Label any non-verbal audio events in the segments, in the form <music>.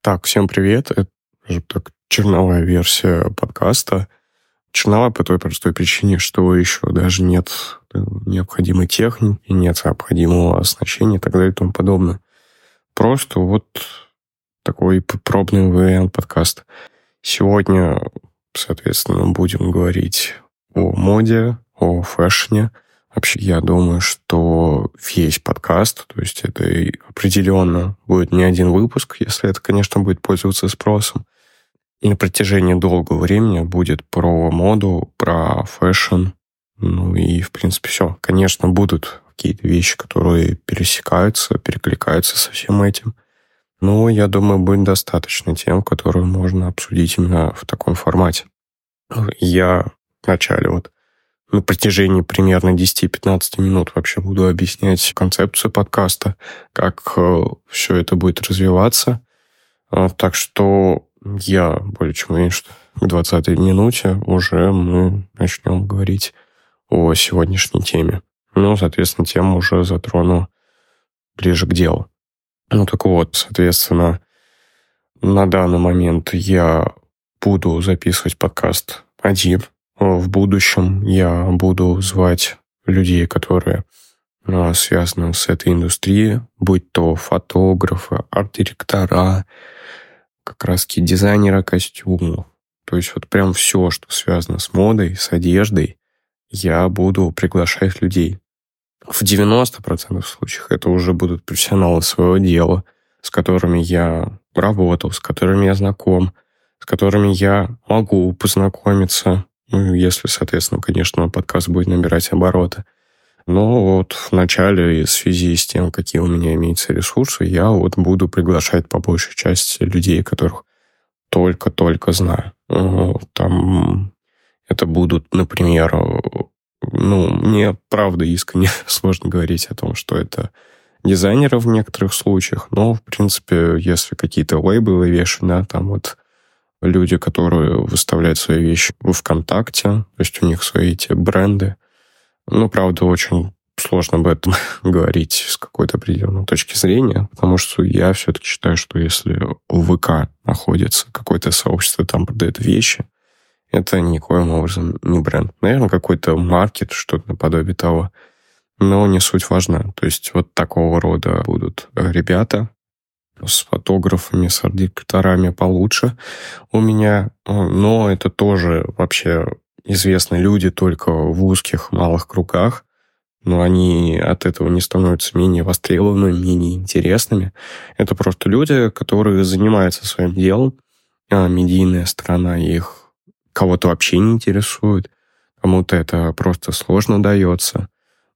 Так, всем привет. Это скажем так, черновая версия подкаста. Черновая по той простой причине, что еще даже нет э, необходимой техники, нет необходимого оснащения и так далее и тому подобное. Просто вот такой пробный вариант подкаста. Сегодня, соответственно, будем говорить о моде, о фэшне – Вообще, я думаю, что весь подкаст, то есть это определенно будет не один выпуск, если это, конечно, будет пользоваться спросом. И на протяжении долгого времени будет про моду, про fashion, ну и, в принципе, все. Конечно, будут какие-то вещи, которые пересекаются, перекликаются со всем этим. Но, я думаю, будет достаточно тем, которые можно обсудить именно в таком формате. Я вначале вот на протяжении примерно 10-15 минут вообще буду объяснять концепцию подкаста, как э, все это будет развиваться. А, так что я более чем уверен, что к 20 минуте уже мы начнем говорить о сегодняшней теме. Ну, соответственно, тему уже затрону ближе к делу. Ну, так вот, соответственно, на данный момент я буду записывать подкаст один, в будущем я буду звать людей, которые а, связаны с этой индустрией, будь то фотографы, арт-директора, как раз дизайнера костюмов. То есть вот прям все, что связано с модой, с одеждой, я буду приглашать людей. В 90% случаев это уже будут профессионалы своего дела, с которыми я работал, с которыми я знаком, с которыми я могу познакомиться, ну, если, соответственно, конечно, подкаст будет набирать обороты. Но вот в начале, в связи с тем, какие у меня имеются ресурсы, я вот буду приглашать по большей части людей, которых только-только знаю. Там это будут, например, ну, мне, правда, искренне <laughs> сложно говорить о том, что это дизайнеры в некоторых случаях, но, в принципе, если какие-то лейблы вешать, да, там вот люди, которые выставляют свои вещи в ВКонтакте, то есть у них свои эти бренды. Ну, правда, очень сложно об этом <laughs> говорить с какой-то определенной точки зрения, потому что я все-таки считаю, что если в ВК находится какое-то сообщество, там продает вещи, это никоим образом не бренд. Наверное, какой-то маркет, что-то наподобие того. Но не суть важна. То есть вот такого рода будут ребята, с фотографами, с арт-директорами получше у меня, но это тоже вообще известные люди только в узких малых кругах, но они от этого не становятся менее востребованными, менее интересными. Это просто люди, которые занимаются своим делом, а медийная сторона их кого-то вообще не интересует, кому-то это просто сложно дается.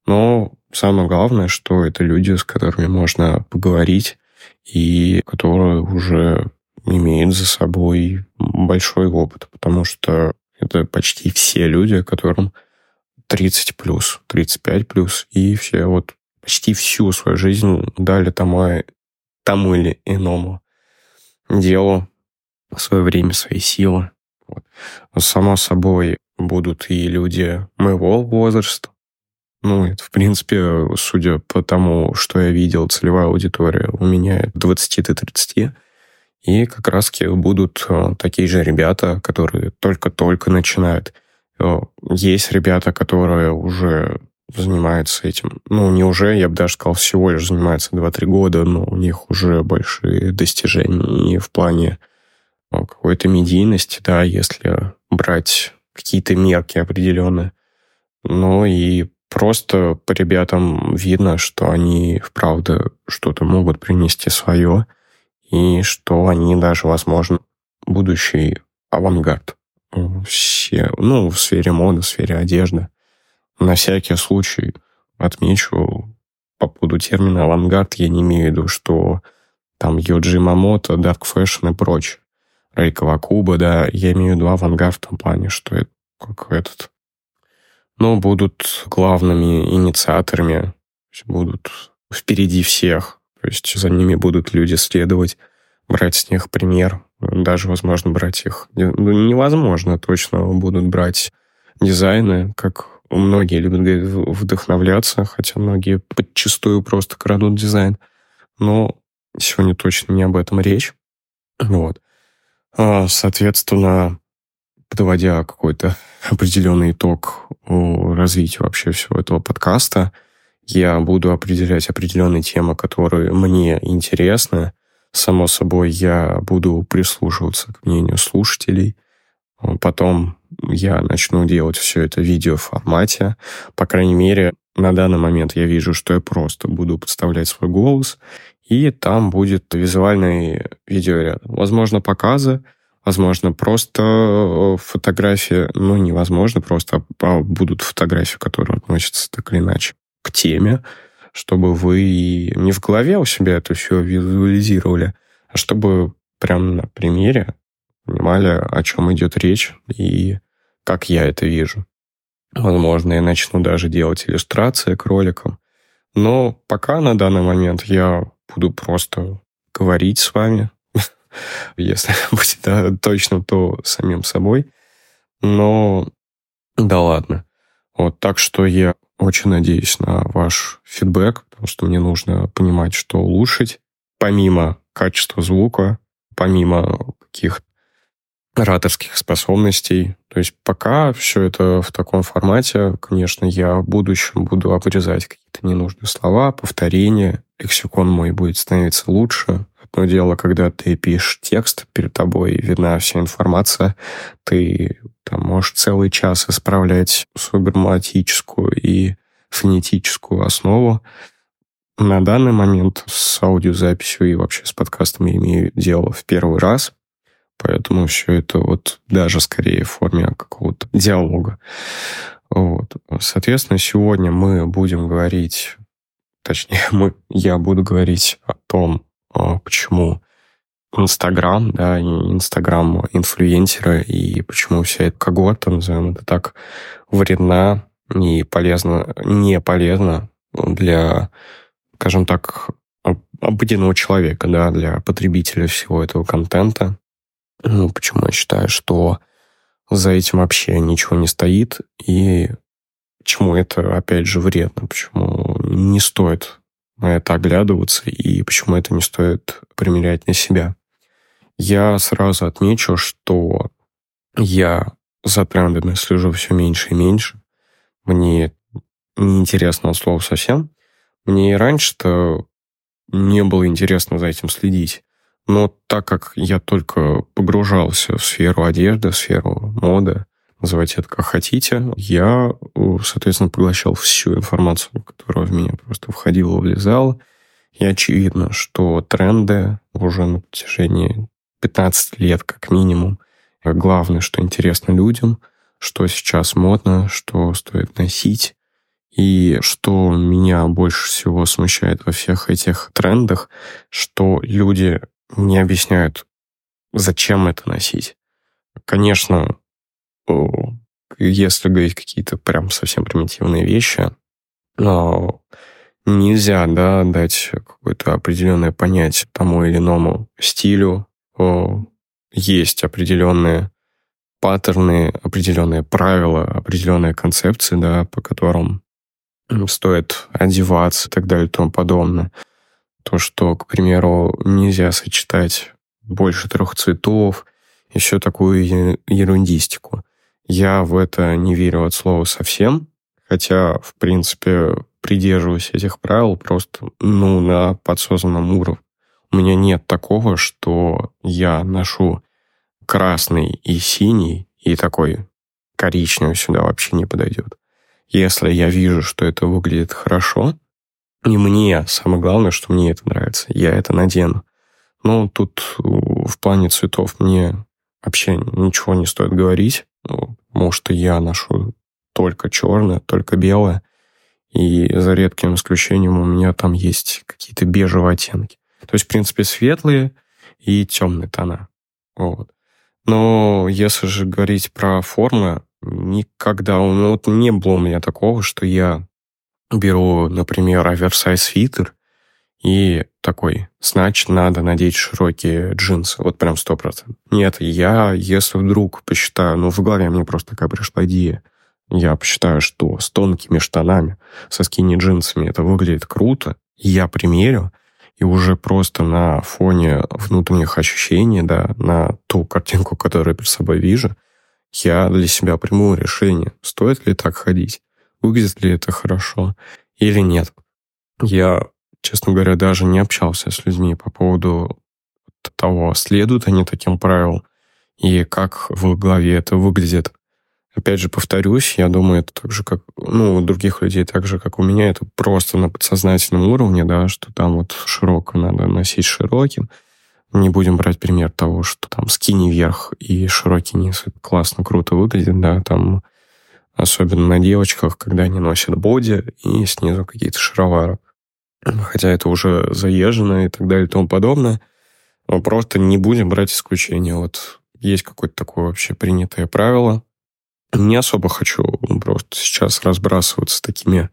Но самое главное, что это люди, с которыми можно поговорить, и которые уже имеют за собой большой опыт, потому что это почти все люди, которым 30 плюс, 35 плюс, и все вот почти всю свою жизнь дали тому, тому или иному делу свое время, свои силы. Вот. Само собой, будут и люди моего возраста, ну, это, в принципе, судя по тому, что я видел, целевая аудитория у меня 20 до 30. И как раз будут э, такие же ребята, которые только-только начинают. Э, есть ребята, которые уже занимаются этим. Ну, не уже, я бы даже сказал, всего лишь занимаются 2-3 года, но у них уже большие достижения в плане э, какой-то медийности, да, если брать какие-то мерки определенные. Ну и Просто по ребятам видно, что они вправду что-то могут принести свое, и что они даже, возможно, будущий авангард. Все, ну, в сфере моды, в сфере одежды. На всякий случай отмечу по поводу термина авангард, я не имею в виду, что там Йоджи Мамото, Dark Fashion и прочее. Рейкова Куба, да, я имею в виду авангард в том плане, что это как этот но будут главными инициаторами, будут впереди всех. То есть за ними будут люди следовать, брать с них пример, даже, возможно, брать их... Ну, невозможно точно будут брать дизайны, как многие любят вдохновляться, хотя многие подчастую просто крадут дизайн. Но сегодня точно не об этом речь. Вот. А, соответственно, подводя какой-то <laughs> определенный итог развитию вообще всего этого подкаста, я буду определять определенные темы, которые мне интересны. Само собой, я буду прислушиваться к мнению слушателей. Потом я начну делать все это в видеоформате. По крайней мере, на данный момент я вижу, что я просто буду подставлять свой голос, и там будет визуальный видеоряд. Возможно, показы, возможно, просто э, фотографии, ну, невозможно просто, а будут фотографии, которые относятся так или иначе к теме, чтобы вы не в голове у себя это все визуализировали, а чтобы прямо на примере понимали, о чем идет речь и как я это вижу. Возможно, я начну даже делать иллюстрации к роликам. Но пока на данный момент я буду просто говорить с вами, если <laughs> быть точно, то самим собой. Но да ладно. Вот, так что я очень надеюсь на ваш фидбэк, потому что мне нужно понимать, что улучшить. Помимо качества звука, помимо каких ораторских способностей. То есть пока все это в таком формате, конечно, я в будущем буду обрезать какие-то ненужные слова, повторения, лексикон мой будет становиться лучше. Одно дело, когда ты пишешь текст, перед тобой видна вся информация, ты там можешь целый час исправлять свою грамматическую и фонетическую основу. На данный момент с аудиозаписью и вообще с подкастом я имею дело в первый раз, поэтому все это вот даже скорее в форме какого-то диалога. Вот. Соответственно, сегодня мы будем говорить, точнее, <laughs> мы, я буду говорить о том, почему Инстаграм, да, Инстаграм инфлюенсеры и почему вся эта когорта, назовем это так, вредна и полезна, не полезна для, скажем так, обыденного человека, да, для потребителя всего этого контента. Ну, почему я считаю, что за этим вообще ничего не стоит, и почему это, опять же, вредно, почему не стоит на это оглядываться, и почему это не стоит примерять на себя. Я сразу отмечу, что я за трендами слежу все меньше и меньше. Мне неинтересно от слова совсем. Мне и раньше-то не было интересно за этим следить. Но так как я только погружался в сферу одежды, в сферу моды, называйте это как хотите, я, соответственно, поглощал всю информацию, которая в меня просто входила, влезала. И очевидно, что тренды уже на протяжении 15 лет как минимум, главное, что интересно людям, что сейчас модно, что стоит носить, и что меня больше всего смущает во всех этих трендах, что люди не объясняют, зачем это носить. Конечно, если говорить какие-то прям совсем примитивные вещи, но нельзя да, дать какое-то определенное понятие тому или иному стилю. Есть определенные паттерны, определенные правила, определенные концепции, да, по которым стоит одеваться и так далее и тому подобное. То, что, к примеру, нельзя сочетать больше трех цветов, еще такую ерундистику. Я в это не верю от слова совсем, хотя, в принципе, придерживаюсь этих правил просто, ну, на подсознанном уровне. У меня нет такого, что я ношу красный и синий, и такой коричневый сюда вообще не подойдет. Если я вижу, что это выглядит хорошо, и мне, самое главное, что мне это нравится, я это надену. Ну, тут в плане цветов мне вообще ничего не стоит говорить. Ну, может, и я ношу только черное, только белое. И за редким исключением у меня там есть какие-то бежевые оттенки. То есть, в принципе, светлые и темные тона. Вот. Но если же говорить про формы, никогда ну, вот не было у меня такого, что я беру, например, оверсайз свитер и такой, значит, надо надеть широкие джинсы. Вот прям сто процентов. Нет, я, если вдруг посчитаю, ну, в голове мне просто такая пришла идея, я посчитаю, что с тонкими штанами, со скини-джинсами это выглядит круто, я примерю, и уже просто на фоне внутренних ощущений, да, на ту картинку, которую я перед собой вижу, я для себя приму решение, стоит ли так ходить, выглядит ли это хорошо или нет. Я, честно говоря, даже не общался с людьми по поводу того, следуют они таким правилам и как в голове это выглядит. Опять же, повторюсь, я думаю, это так же, как ну, у других людей, так же, как у меня, это просто на подсознательном уровне, да, что там вот широко надо носить широким. Не будем брать пример того, что там скини вверх и широкий низ. Это классно, круто выглядит, да, там особенно на девочках, когда они носят боди и снизу какие-то шаровары. Хотя это уже заезжено и так далее и тому подобное. Но просто не будем брать исключения. Вот есть какое-то такое вообще принятое правило, не особо хочу просто сейчас разбрасываться такими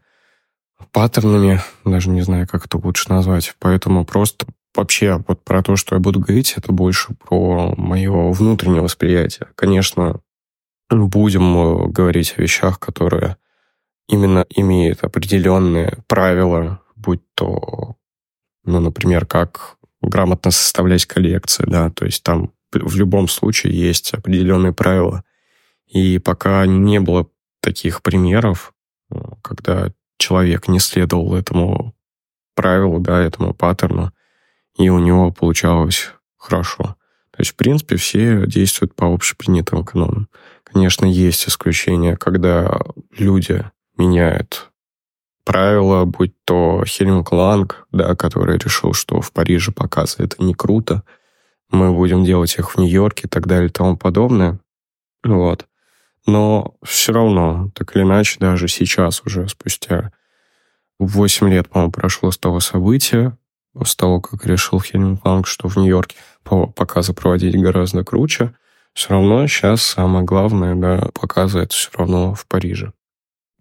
паттернами, даже не знаю, как это лучше назвать. Поэтому просто вообще вот про то, что я буду говорить, это больше про мое внутреннее восприятие. Конечно, будем э, говорить о вещах, которые именно имеют определенные правила, будь то, ну, например, как грамотно составлять коллекции, да, то есть там в любом случае есть определенные правила, и пока не было таких примеров, э, когда человек не следовал этому правилу, да, этому паттерну, и у него получалось хорошо. То есть, в принципе, все действуют по общепринятым канонам. Конечно, есть исключения, когда люди меняют правила, будь то Хельмут Ланг, да, который решил, что в Париже показы это не круто, мы будем делать их в Нью-Йорке и так далее и тому подобное. Вот. Но все равно, так или иначе, даже сейчас уже спустя 8 лет, по-моему, прошло с того события, с того, как решил Хельмут Ланг, что в Нью-Йорке показы проводить гораздо круче, все равно сейчас самое главное, да, показы это все равно в Париже.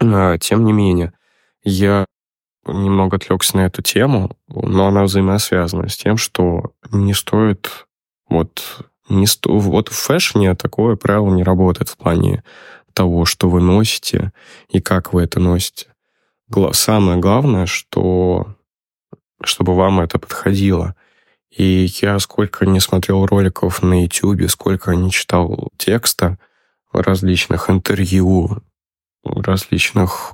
А, тем не менее, я немного отвлекся на эту тему, но она взаимосвязана с тем, что не стоит вот не сто... Вот в фэшне такое правило не работает в плане того, что вы носите и как вы это носите. Самое главное, что чтобы вам это подходило. И я сколько не смотрел роликов на YouTube, сколько не читал текста различных интервью, различных...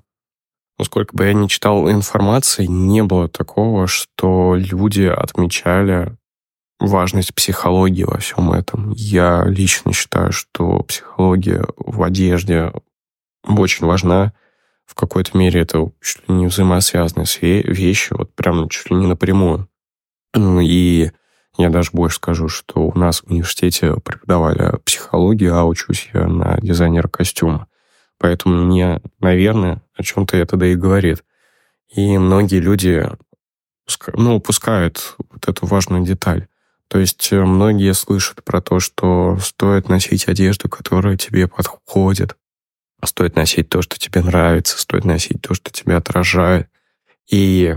Ну, сколько бы я не читал информации, не было такого, что люди отмечали важность психологии во всем этом. Я лично считаю, что психология в одежде очень важна. В какой-то мере это чуть ли не взаимосвязанные вещи, вот прям чуть ли не напрямую. И я даже больше скажу, что у нас в университете преподавали психологию, а учусь я на дизайнера костюма. Поэтому мне, наверное, о чем-то это да и говорит. И многие люди ну, упускают вот эту важную деталь. То есть э, многие слышат про то, что стоит носить одежду, которая тебе подходит, стоит носить то, что тебе нравится, стоит носить то, что тебя отражает. И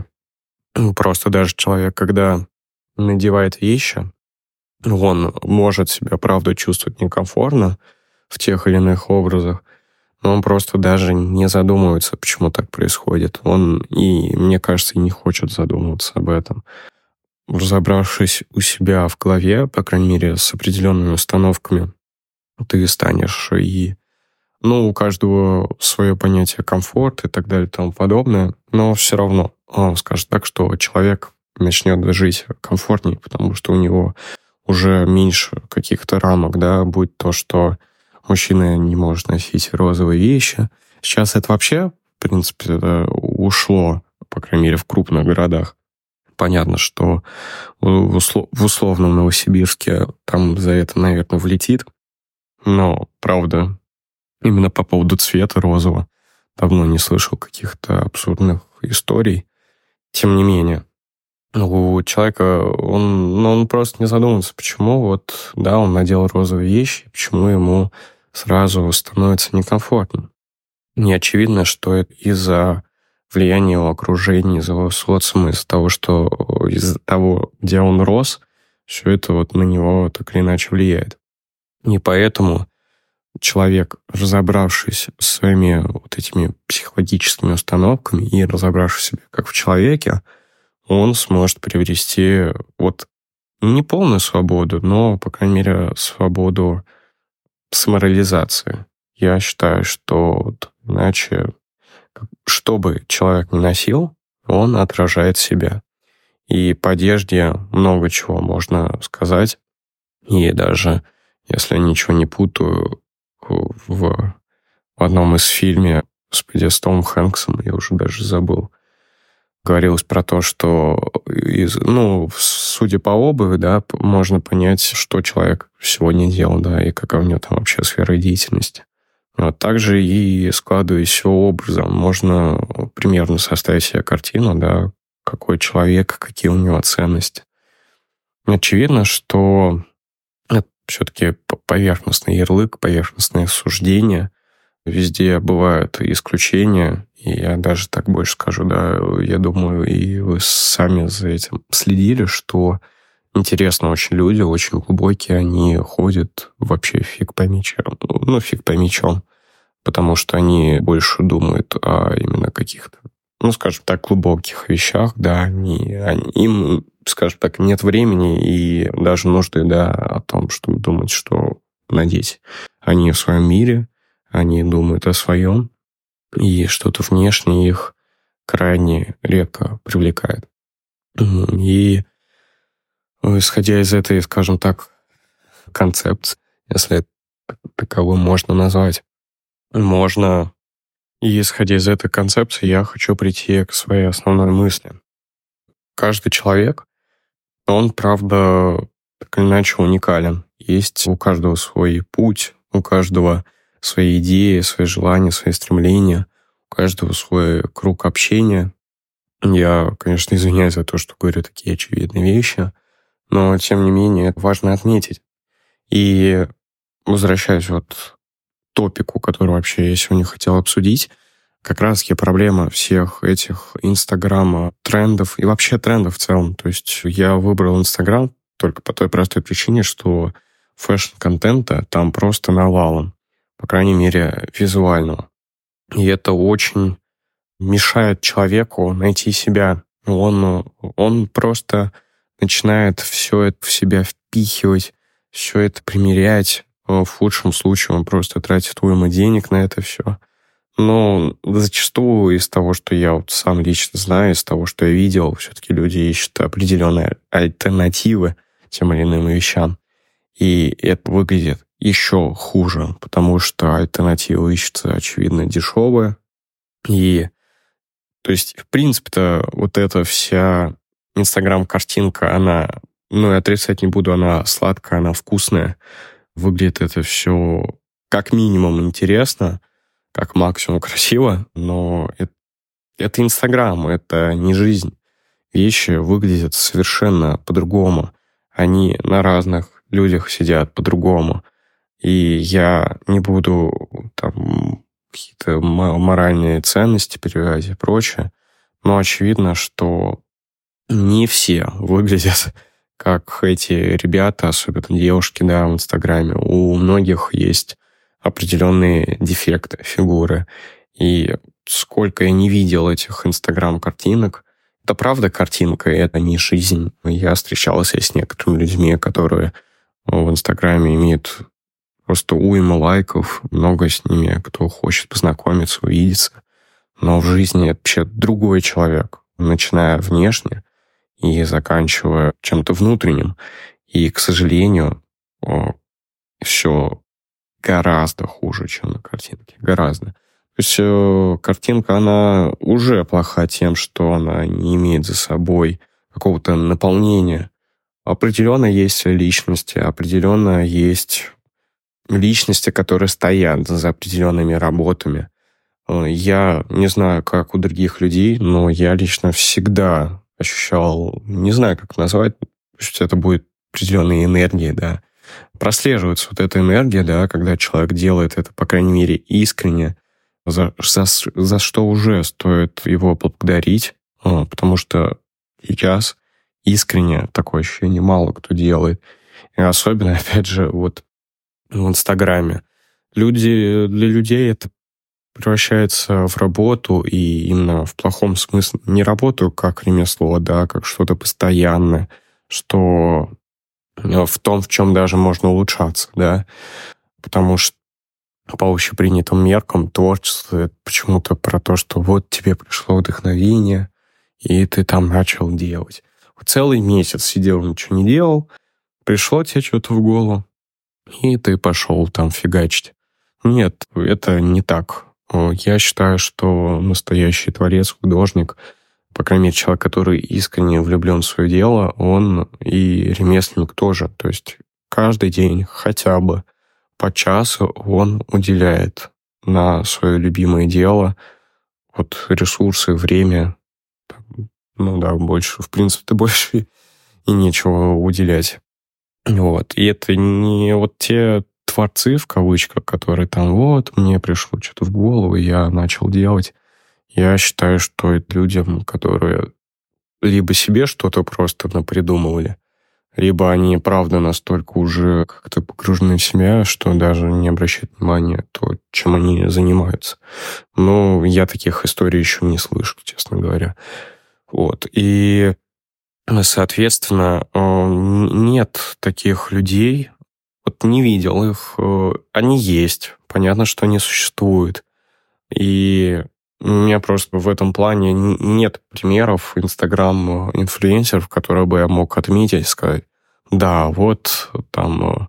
ну, просто даже человек, когда надевает вещи, он может себя, правда, чувствовать некомфортно в тех или иных образах, он просто даже не задумывается, почему так происходит. Он и, мне кажется, и не хочет задумываться об этом разобравшись у себя в голове, по крайней мере, с определенными установками, ты станешь и... Ну, у каждого свое понятие комфорт и так далее и тому подобное, но все равно он скажет так, что человек начнет жить комфортнее, потому что у него уже меньше каких-то рамок, да, будет то, что мужчина не может носить розовые вещи. Сейчас это вообще, в принципе, ушло, по крайней мере, в крупных городах понятно, что в, услов, в условном Новосибирске там за это, наверное, влетит. Но, правда, именно по поводу цвета розового давно не слышал каких-то абсурдных историй. Тем не менее, у человека, он, ну, он просто не задумывается, почему вот, да, он надел розовые вещи, почему ему сразу становится некомфортно. Не очевидно, что это из-за влияние его окружения, из его социума, из-за того, что из-за того, где он рос, все это вот на него так или иначе влияет. И поэтому человек, разобравшись с своими вот этими психологическими установками и разобравшись в себе как в человеке, он сможет приобрести вот не полную свободу, но, по крайней мере, свободу самореализации. Я считаю, что вот, иначе, что бы человек ни носил, он отражает себя. И по одежде много чего можно сказать. И даже, если я ничего не путаю, в, в одном из господи, с Томом Хэнксом, я уже даже забыл, говорилось про то, что, из, ну, судя по обуви, да, можно понять, что человек сегодня делал, да, и какая у него там вообще сфера деятельности. Вот также и складываясь все образом, можно примерно составить себе картину, да, какой человек, какие у него ценности. Очевидно, что это все-таки поверхностный ярлык, поверхностное суждение. Везде бывают исключения, и я даже так больше скажу, да, я думаю, и вы сами за этим следили, что интересно очень люди, очень глубокие, они ходят вообще фиг пойми чем. Ну, фиг пойми чем. Потому что они больше думают о именно каких-то, ну, скажем так, глубоких вещах, да, они, они, им, скажем так, нет времени и даже нужды, да, о том, чтобы думать, что надеть. Они в своем мире, они думают о своем, и что-то внешнее их крайне редко привлекает. И исходя из этой, скажем так, концепции, если таковым можно назвать, можно, и исходя из этой концепции, я хочу прийти к своей основной мысли. Каждый человек, он, правда, так или иначе уникален. Есть у каждого свой путь, у каждого свои идеи, свои желания, свои стремления, у каждого свой круг общения. Я, конечно, извиняюсь за то, что говорю такие очевидные вещи, но, тем не менее, это важно отметить. И возвращаясь вот к топику, который вообще я сегодня хотел обсудить, как раз-таки проблема всех этих инстаграма трендов и вообще трендов в целом. То есть я выбрал инстаграм только по той простой причине, что fashion-контента там просто навалом по крайней мере, визуального. И это очень мешает человеку найти себя. Он, он просто начинает все это в себя впихивать, все это примерять. В худшем случае он просто тратит уйму денег на это все. Но зачастую из того, что я вот сам лично знаю, из того, что я видел, все-таки люди ищут определенные альтернативы тем или иным вещам. И это выглядит еще хуже, потому что альтернатива ищется, очевидно, дешевая. И, то есть, в принципе-то, вот эта вся Инстаграм-картинка, она, ну, я отрицать не буду, она сладкая, она вкусная. Выглядит это все как минимум интересно, как максимум красиво, но это, это Инстаграм, это не жизнь. Вещи выглядят совершенно по-другому. Они на разных людях сидят по-другому. И я не буду там какие-то моральные ценности перевязать и прочее, но очевидно, что не все выглядят <laughs> как эти ребята, особенно девушки, да, в Инстаграме. У многих есть определенные дефекты фигуры. И сколько я не видел этих Инстаграм-картинок, это правда картинка, это не жизнь. Я встречался с некоторыми людьми, которые в Инстаграме имеют просто уйма лайков, много с ними, кто хочет познакомиться, увидеться. Но в жизни это вообще другой человек, начиная внешне и заканчивая чем-то внутренним. И, к сожалению, все гораздо хуже, чем на картинке. Гораздо. То есть э, картинка, она уже плоха тем, что она не имеет за собой какого-то наполнения. Определенно есть личности, определенно есть личности, которые стоят за определенными работами. Э, я не знаю, как у других людей, но я лично всегда ощущал, не знаю, как назвать, что это будет определенная энергия, да. Прослеживается вот эта энергия, да, когда человек делает это, по крайней мере, искренне, за, за, за что уже стоит его поблагодарить, э, потому что сейчас искренне такое ощущение мало кто делает. И особенно, <laughs> опять же, вот в Инстаграме. Люди, для людей это превращается в работу, и именно в плохом смысле не работу как ремесло, да, как что-то постоянное, что э, в том, в чем даже можно улучшаться, да, потому что по общепринятым меркам творчество это почему-то про то, что вот тебе пришло вдохновение, и ты там начал делать. Целый месяц сидел, ничего не делал, пришло тебе что-то в голову, и ты пошел там фигачить. Нет, это не так. Я считаю, что настоящий творец, художник, по крайней мере, человек, который искренне влюблен в свое дело, он и ремесленник тоже. То есть каждый день хотя бы по часу он уделяет на свое любимое дело вот ресурсы, время, ну да, больше, в принципе, <laughs> больше и нечего уделять. Вот. И это не вот те творцы, в кавычках, которые там, вот, мне пришло что-то в голову, я начал делать. Я считаю, что это людям, которые либо себе что-то просто напридумывали, либо они, правда, настолько уже как-то погружены в себя, что даже не обращают внимания то, чем они занимаются. Но я таких историй еще не слышу, честно говоря. Вот. И Соответственно, э, нет таких людей, вот не видел их, э, они есть, понятно, что они существуют. И у меня просто в этом плане нет примеров инстаграм-инфлюенсеров, которые бы я мог отметить и сказать, да, вот там,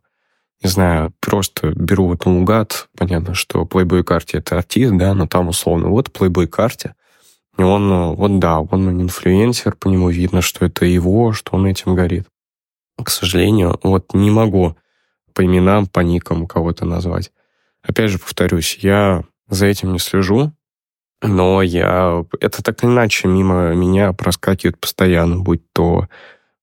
не знаю, просто беру вот наугад, понятно, что Playboy карте это артист, да, но там условно вот Playboy карте и он, э, вот да, он инфлюенсер, по нему видно, что это его, что он этим горит. К сожалению, вот не могу по именам, по никам кого-то назвать. Опять же, повторюсь, я за этим не слежу, но я... Это так или иначе мимо меня проскакивает постоянно, будь то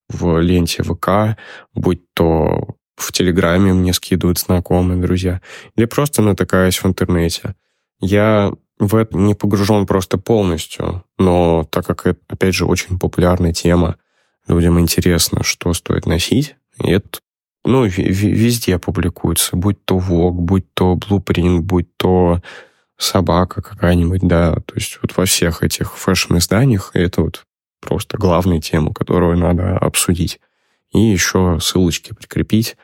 в ленте ВК, будь то в Телеграме мне скидывают знакомые, друзья, или просто натыкаюсь в интернете. Я в это не погружен просто полностью, но так как это, опять же, очень популярная тема, людям интересно, что стоит носить, и это ну, везде публикуется, будь то Vogue, будь то Blueprint, будь то собака какая-нибудь, да, то есть вот во всех этих фэшн-изданиях это вот просто главная тема, которую надо обсудить. И еще ссылочки прикрепить,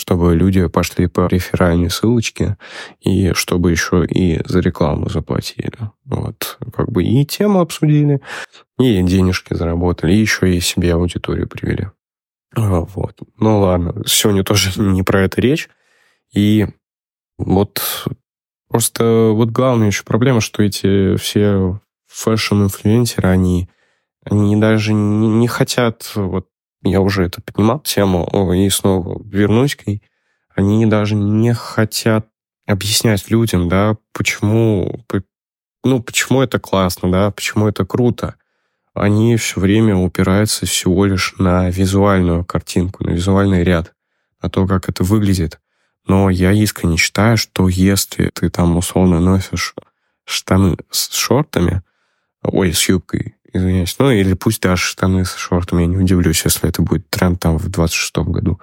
чтобы люди пошли по реферальной ссылочке, и чтобы еще и за рекламу заплатили. Вот, как бы и тему обсудили, и денежки заработали, и еще и себе аудиторию привели. А, вот. Ну ладно, сегодня тоже <laughs> не про это речь. И вот просто вот главная еще проблема, что эти все fashion-инфлюенсеры, они, они даже не, не хотят вот я уже это поднимал тему, и снова вернусь к ней, они даже не хотят объяснять людям, да, почему, ну, почему это классно, да, почему это круто. Они все время упираются всего лишь на визуальную картинку, на визуальный ряд, на то, как это выглядит. Но я искренне считаю, что если ты там условно носишь штаны с шортами, ой, с юбкой, извиняюсь. Ну, или пусть даже штаны с шортами, я не удивлюсь, если это будет тренд там в 26-м году.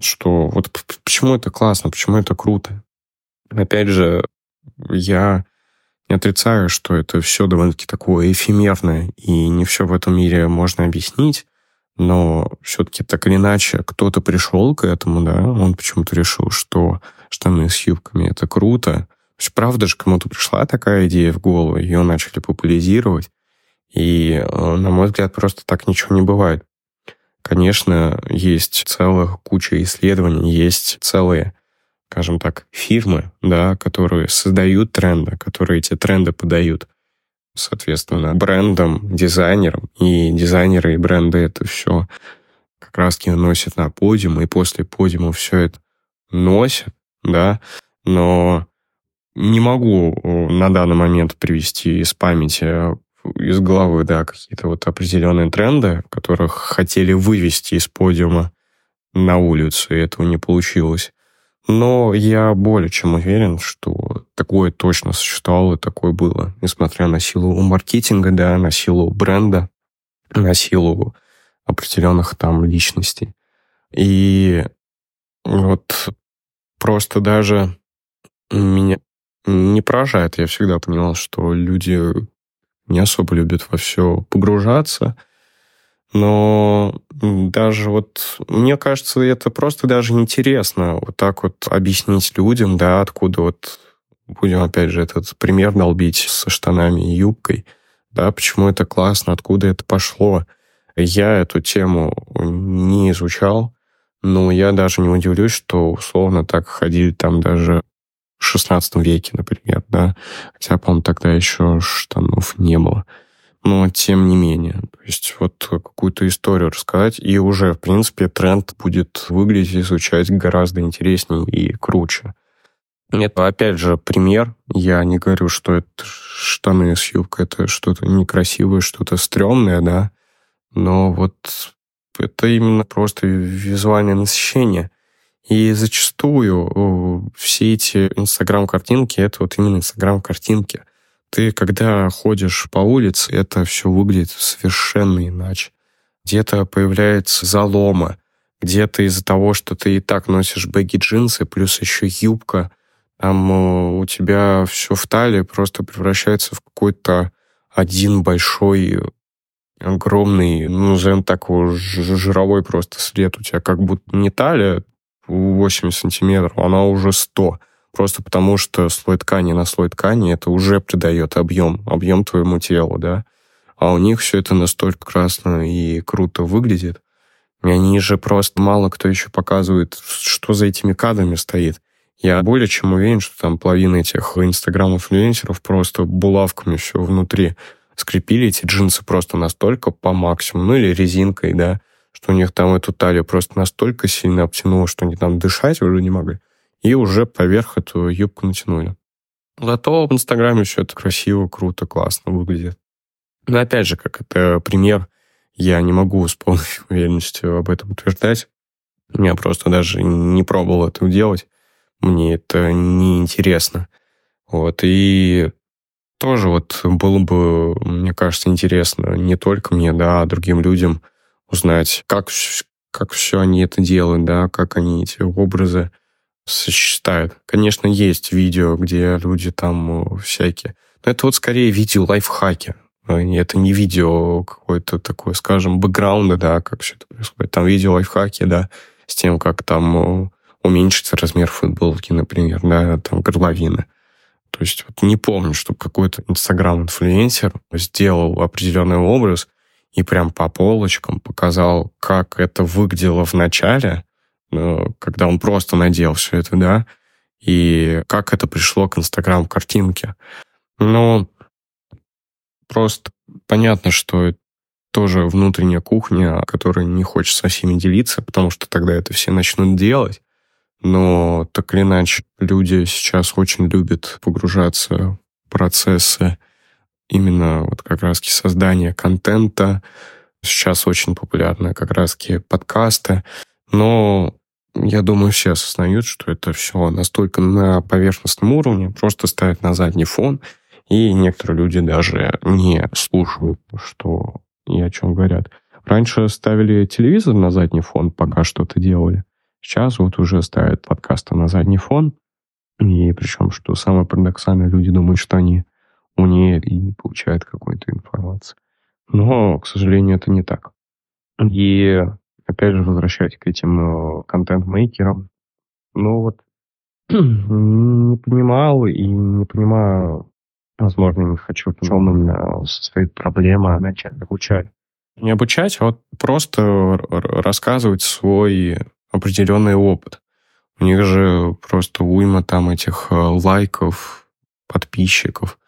Что вот почему это классно, почему это круто. Опять же, я не отрицаю, что это все довольно-таки такое эфемерное, и не все в этом мире можно объяснить, но все-таки так или иначе кто-то пришел к этому, да, он почему-то решил, что штаны с юбками — это круто. Правда же, кому-то пришла такая идея в голову, ее начали популяризировать, и, э, на мой взгляд, просто так ничего не бывает. Конечно, есть целая куча исследований, есть целые, скажем так, фирмы, да, которые создают тренды, которые эти тренды подают, соответственно, брендам, дизайнерам. И дизайнеры и бренды это все как раз-таки носят на подиум, и после подиума все это носят, да, но не могу э, на данный момент привести из памяти из головы, да, какие-то вот определенные тренды, которых хотели вывести из подиума на улицу, и этого не получилось. Но я более чем уверен, что такое точно существовало и такое было, несмотря на силу маркетинга, да, на силу бренда, на силу определенных там личностей. И вот просто даже меня не поражает. Я всегда понимал, что люди не особо любят во все погружаться. Но даже вот, мне кажется, это просто даже интересно вот так вот объяснить людям, да, откуда вот, будем опять же этот пример долбить со штанами и юбкой, да, почему это классно, откуда это пошло. Я эту тему не изучал, но я даже не удивлюсь, что условно так ходили там даже 16 веке, например, да, хотя, по-моему, тогда еще штанов не было. Но тем не менее, то есть вот какую-то историю рассказать, и уже, в принципе, тренд будет выглядеть и изучать гораздо интереснее и круче. Это, опять же, пример. Я не говорю, что это штаны с юбкой, это что-то некрасивое, что-то стрёмное, да, но вот это именно просто визуальное насыщение. И зачастую все эти инстаграм-картинки — это вот именно инстаграм-картинки. Ты, когда ходишь по улице, это все выглядит совершенно иначе. Где-то появляется залома, где-то из-за того, что ты и так носишь бэги джинсы, плюс еще юбка, там э, у тебя все в талии просто превращается в какой-то один большой огромный, ну, назовем так, жировой просто след. У тебя как будто не талия 8 сантиметров, она уже 100. Просто потому, что слой ткани на слой ткани это уже придает объем, объем твоему телу, да. А у них все это настолько красно и круто выглядит. И они же просто мало кто еще показывает, что за этими кадрами стоит. Я более чем уверен, что там половина этих инстаграм-инфлюенсеров просто булавками все внутри скрепили эти джинсы просто настолько по максимуму, ну или резинкой, да, что у них там эту талию просто настолько сильно обтянуло, что они там дышать уже не могли, и уже поверх эту юбку натянули. Зато в Инстаграме все это красиво, круто, классно выглядит. Но опять же, как это пример, я не могу с полной <laughs> уверенностью об этом утверждать. Я просто даже не пробовал это делать. Мне это не интересно. Вот, и тоже вот было бы, мне кажется, интересно не только мне, да, а другим людям узнать, как, как все они это делают, да, как они эти образы сочетают. Конечно, есть видео, где люди там э, всякие. Но это вот скорее видео лайфхаки. Это не видео какое-то такое, скажем, бэкграунда, да, как все это происходит. Там видео лайфхаки, да, с тем, как там э, уменьшить размер футболки, например, да, там горловины. То есть вот не помню, чтобы какой-то инстаграм-инфлюенсер сделал определенный образ и прям по полочкам показал, как это выглядело в начале, э, когда он просто надел все это, да, и как это пришло к инстаграм-картинке. Ну, просто понятно, что тоже внутренняя кухня, которая не хочет со всеми делиться, потому что тогда это все начнут делать но так или иначе люди сейчас очень любят погружаться в процессы именно вот как раз создания контента. Сейчас очень популярны как раз подкасты, но я думаю, все осознают, что это все настолько на поверхностном уровне, просто ставят на задний фон, и некоторые люди даже не слушают, что и о чем говорят. Раньше ставили телевизор на задний фон, пока что-то делали. Сейчас вот уже ставят подкасты на задний фон, и причем, что самое парадоксальное, люди думают, что они умнее и не получают какой-то информации. Но, к сожалению, это не так. И опять же, возвращаясь к этим э, контент-мейкерам, ну вот <clears throat> не понимал и не понимаю, возможно, не хочу, в чем именно состоит проблема начать обучать. Не обучать, а вот просто рассказывать свой определенный опыт. У них же просто уйма там этих э, лайков, подписчиков.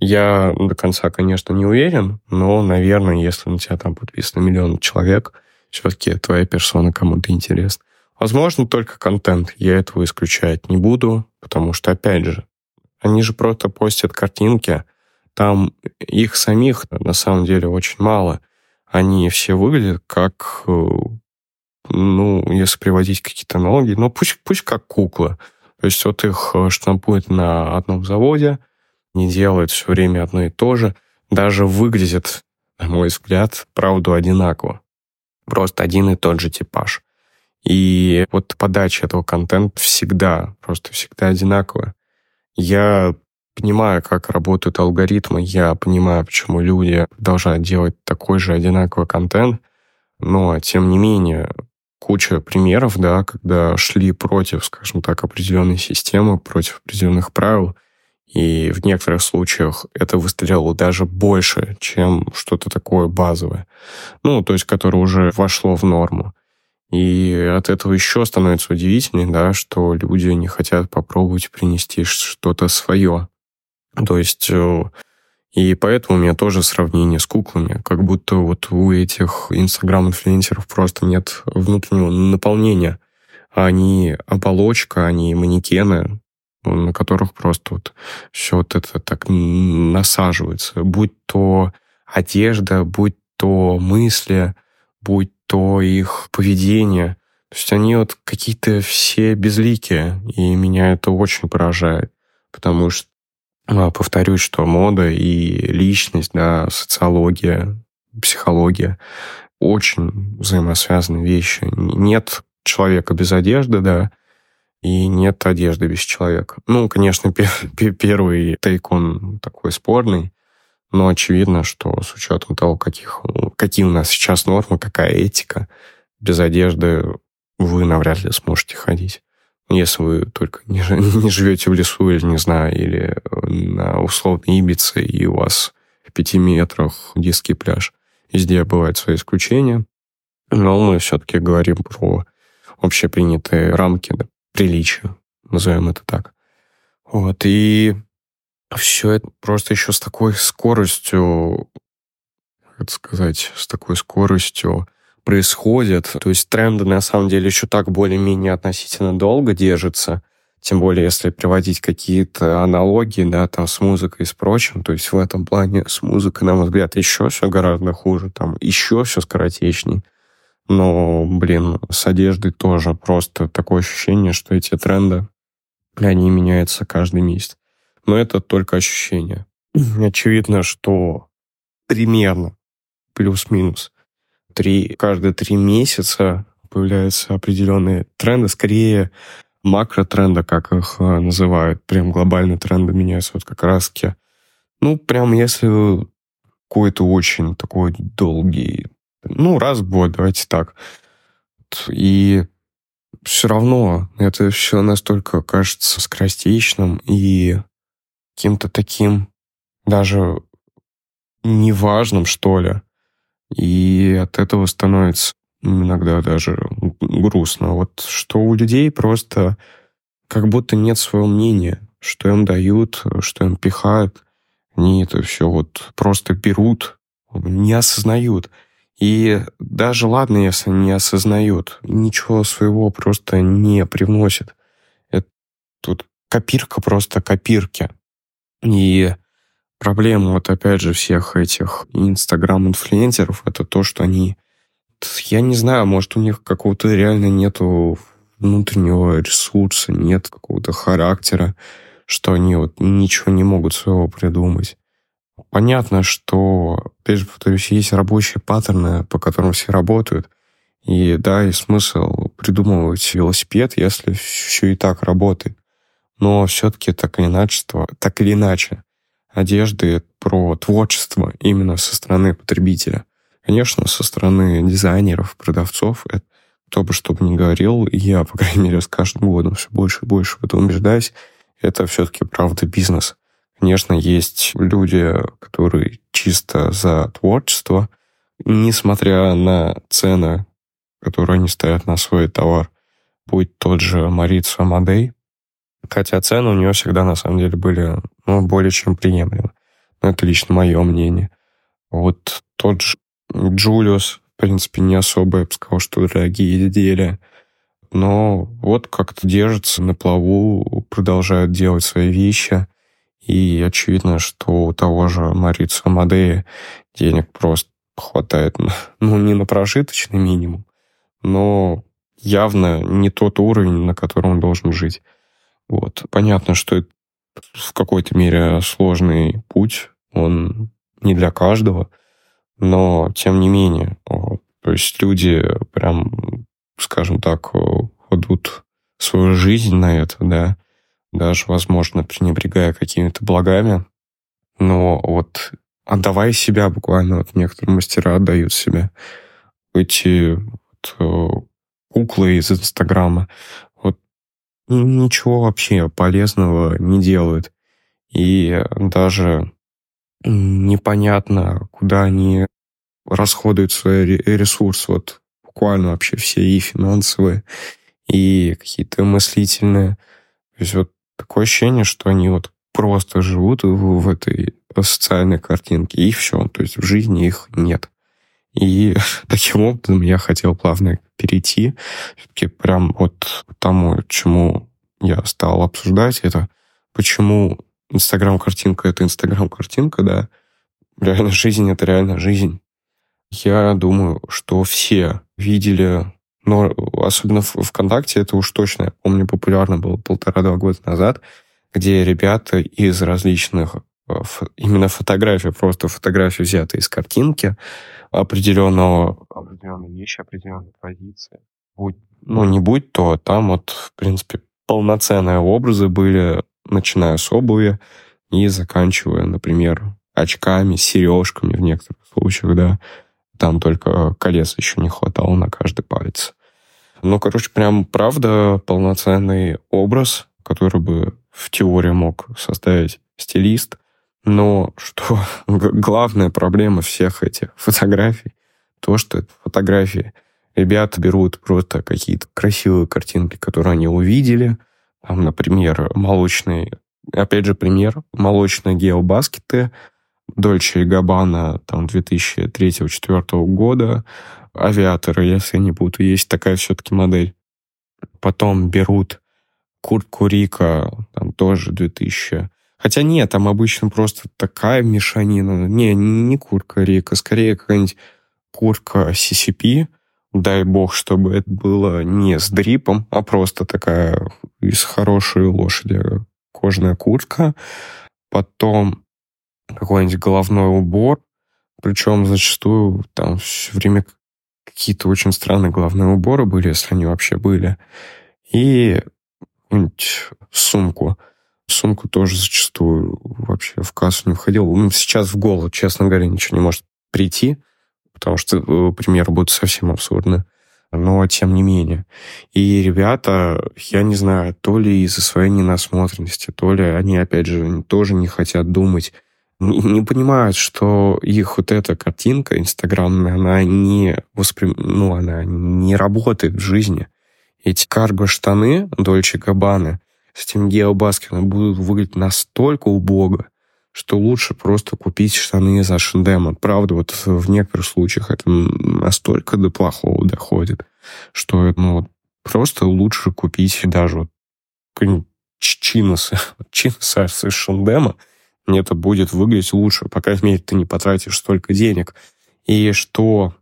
Я до конца, конечно, не уверен, но, наверное, если на тебя там подписано миллион человек, все-таки твоя персона кому-то интересна. Возможно, только контент. Я этого исключать не буду, потому что, опять же, они же просто постят картинки, там их самих на самом деле очень мало. Они все выглядят как э, ну, если приводить какие-то аналогии, ну, пусть, пусть как кукла. То есть вот их э, штампуют на одном заводе, не делают все время одно и то же, даже выглядит, на мой взгляд, правду одинаково. Просто один и тот же типаж. И вот подача этого контента всегда, просто всегда одинаковая. Я понимаю, как работают алгоритмы, я понимаю, почему люди продолжают делать такой же одинаковый контент, но, тем не менее, куча примеров, да, когда шли против, скажем так, определенной системы, против определенных правил, и в некоторых случаях это выстрелило даже больше, чем что-то такое базовое. Ну, то есть, которое уже вошло в норму. И от этого еще становится удивительнее, да, что люди не хотят попробовать принести что-то свое. То есть, э, и поэтому у меня тоже сравнение с куклами. Как будто вот у этих инстаграм-инфлюенсеров просто нет внутреннего наполнения. Они оболочка, они манекены, на которых просто вот все вот это так насаживается. Будь то одежда, будь то мысли, будь то их поведение. То есть они вот какие-то все безликие, и меня это очень поражает. Потому что, а, повторюсь, что мода и личность, да, социология, психология очень взаимосвязанные вещи. Нет человека без одежды, да, и нет одежды без человека. Ну, конечно, первый тейк, он такой спорный, но очевидно, что с учетом того, каких, какие у нас сейчас нормы, какая этика, без одежды вы навряд ли сможете ходить. Если вы только не, <laughs> не живете в лесу или, не знаю, или на условной Ибице, и у вас в пяти метрах диский пляж. Везде бывают свои исключения. Но мы все-таки говорим про общепринятые рамки, да, приличию, назовем это так. Вот, и все это просто еще с такой скоростью, как сказать, с такой скоростью происходит. То есть тренды на самом деле еще так более-менее относительно долго держатся. Тем более, если приводить какие-то аналогии, да, там, с музыкой и с прочим, то есть в этом плане с музыкой, на мой взгляд, еще все гораздо хуже, там, еще все скоротечней. Но, блин, с одеждой тоже просто такое ощущение, что эти тренды, они меняются каждый месяц. Но это только ощущение. Очевидно, что примерно плюс-минус три, каждые три месяца появляются определенные тренды, скорее макротренды, как их э, называют, прям глобальные тренды меняются вот как раз таки. Ну, прям если какой-то очень такой долгий ну, раз в год, давайте так. И все равно это все настолько кажется скоростечным и каким-то таким даже неважным, что ли. И от этого становится иногда даже грустно. Вот что у людей просто как будто нет своего мнения, что им дают, что им пихают. Они это все вот просто берут, не осознают. И даже ладно, если не осознают, ничего своего просто не привносит. Это тут копирка просто копирки. И проблема вот опять же всех этих инстаграм-инфлюенсеров это то, что они... Я не знаю, может, у них какого-то реально нету внутреннего ресурса, нет какого-то характера, что они вот ничего не могут своего придумать. Понятно, что, опять же, повторюсь, есть рабочие паттерны, по которым все работают. И да, есть смысл придумывать велосипед, если все и так работает. Но все-таки так или иначе, так или иначе, одежды про творчество именно со стороны потребителя. Конечно, со стороны дизайнеров, продавцов, это кто бы что бы ни говорил, я, по крайней мере, с каждым годом все больше и больше в этом убеждаюсь, это все-таки правда бизнес. Конечно, есть люди, которые чисто за творчество, несмотря на цены, которые они ставят на свой товар, будь тот же Марицу Амадей, хотя цены у нее всегда на самом деле были ну, более чем приемлемы. Но это лично мое мнение. Вот тот же Джулиус, в принципе, не особо, я бы сказал, что дорогие изделия. Но вот как-то держится на плаву, продолжают делать свои вещи. И очевидно, что у того же Марица Амадея денег просто хватает, <laughs> ну, не на прожиточный минимум, но явно не тот уровень, на котором он должен жить. Вот. Понятно, что это в какой-то мере сложный путь, он не для каждого, но тем не менее. Вот. То есть люди прям, скажем так, кладут свою жизнь на это, да, даже, возможно, пренебрегая какими-то благами. Но вот отдавая себя буквально, вот некоторые мастера отдают себя. Эти вот, э, куклы из Инстаграма, вот ничего вообще полезного не делают. И даже непонятно, куда они расходуют свои ресурсы, вот буквально вообще все и финансовые, и какие-то мыслительные. То есть вот такое ощущение, что они вот просто живут в, этой социальной картинке, и все. То есть в жизни их нет. И <laughs> таким образом я хотел плавно перейти все-таки прям вот к тому, чему я стал обсуждать, это почему Инстаграм-картинка — это Инстаграм-картинка, да, реальная жизнь — это реальная жизнь. Я думаю, что все видели, но особенно в ВКонтакте это уж точно, я помню, популярно было полтора-два года назад, где ребята из различных э, именно фотографий, просто фотографии взяты из картинки определенного, определенной вещи, определенной позиции. Будь, ну, не будь то, там вот, в принципе, полноценные образы были, начиная с обуви и заканчивая, например, очками, сережками в некоторых случаях, да. Там только колес еще не хватало на каждый палец. Ну, короче, прям правда полноценный образ, который бы в теории мог составить стилист. Но что <laughs> главная проблема всех этих фотографий, то, что фотографии. Ребята берут просто какие-то красивые картинки, которые они увидели. Там, например, молочный, опять же, пример, молочные геобаскеты, Дольче и Габбана там 2003-2004 года, авиаторы, если не буду, есть такая все-таки модель. Потом берут куртку Рика, там тоже 2000. Хотя нет, там обычно просто такая мешанина. Не, не куртка Рика, скорее какая-нибудь куртка CCP, дай бог, чтобы это было не с дрипом, а просто такая из хорошей лошади кожаная куртка. Потом какой-нибудь головной убор, причем зачастую там все время какие-то очень странные головные уборы были, если они вообще были. И сумку. Сумку тоже зачастую вообще в кассу не входил. Ну, сейчас в голову, честно говоря, ничего не может прийти, потому что э, примеры будут совсем абсурдны. Но тем не менее. И ребята, я не знаю, то ли из-за своей ненасмотренности, то ли они, опять же, тоже не хотят думать не, понимают, что их вот эта картинка инстаграмная, она не воспри... ну, она не работает в жизни. Эти карго-штаны Дольче Габбаны с этим геобаскетом будут выглядеть настолько убого, что лучше просто купить штаны из H&M. Правда, вот в некоторых случаях это настолько до плохого доходит, что ну, просто лучше купить даже вот чиносы, <laughs> чиносы из H&M, это будет выглядеть лучше, по крайней мере, ты не потратишь столько денег. И что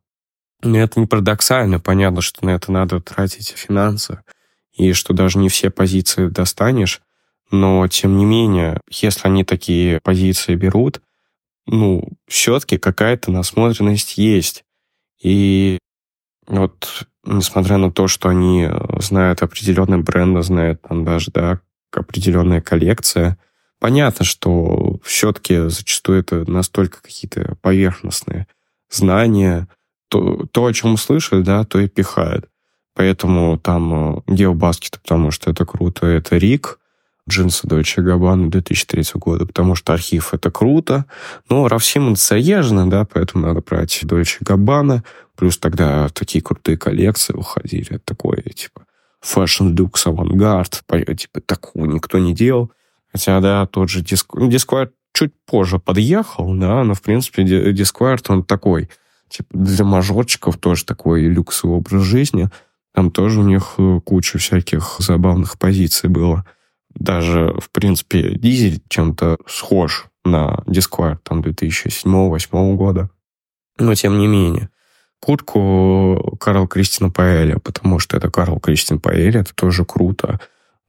ну, это не парадоксально, понятно, что на это надо тратить финансы, и что даже не все позиции достанешь, но, тем не менее, если они такие позиции берут, ну, все-таки какая-то насмотренность есть. И вот, несмотря на то, что они знают определенные бренды, знают там даже, да, определенная коллекция, понятно, что все-таки зачастую это настолько какие-то поверхностные знания. То, то, о чем слышат, да, то и пихают. Поэтому там э, геобаскет, потому что это круто, это Рик, джинсы Deutsche Gabbana 2003 года, потому что архив это круто. Но Рав Симмонс заезжено, да, поэтому надо брать Deutsche Gabbana. Плюс тогда такие крутые коллекции выходили. Такое, типа, Fashion Lux Avantgarde. Типа, такого никто не делал. Хотя, да, тот же диск... Ну, чуть позже подъехал, да, но, в принципе, Disquiet, он такой, типа, для мажорчиков тоже такой люксовый образ жизни. Там тоже у них э, куча всяких забавных позиций было. Даже, в принципе, дизель чем-то схож на Disquiet там 2007-2008 года. Но, тем не менее, куртку Карл Кристина Паэля, потому что это Карл Кристин Паэль, это тоже круто.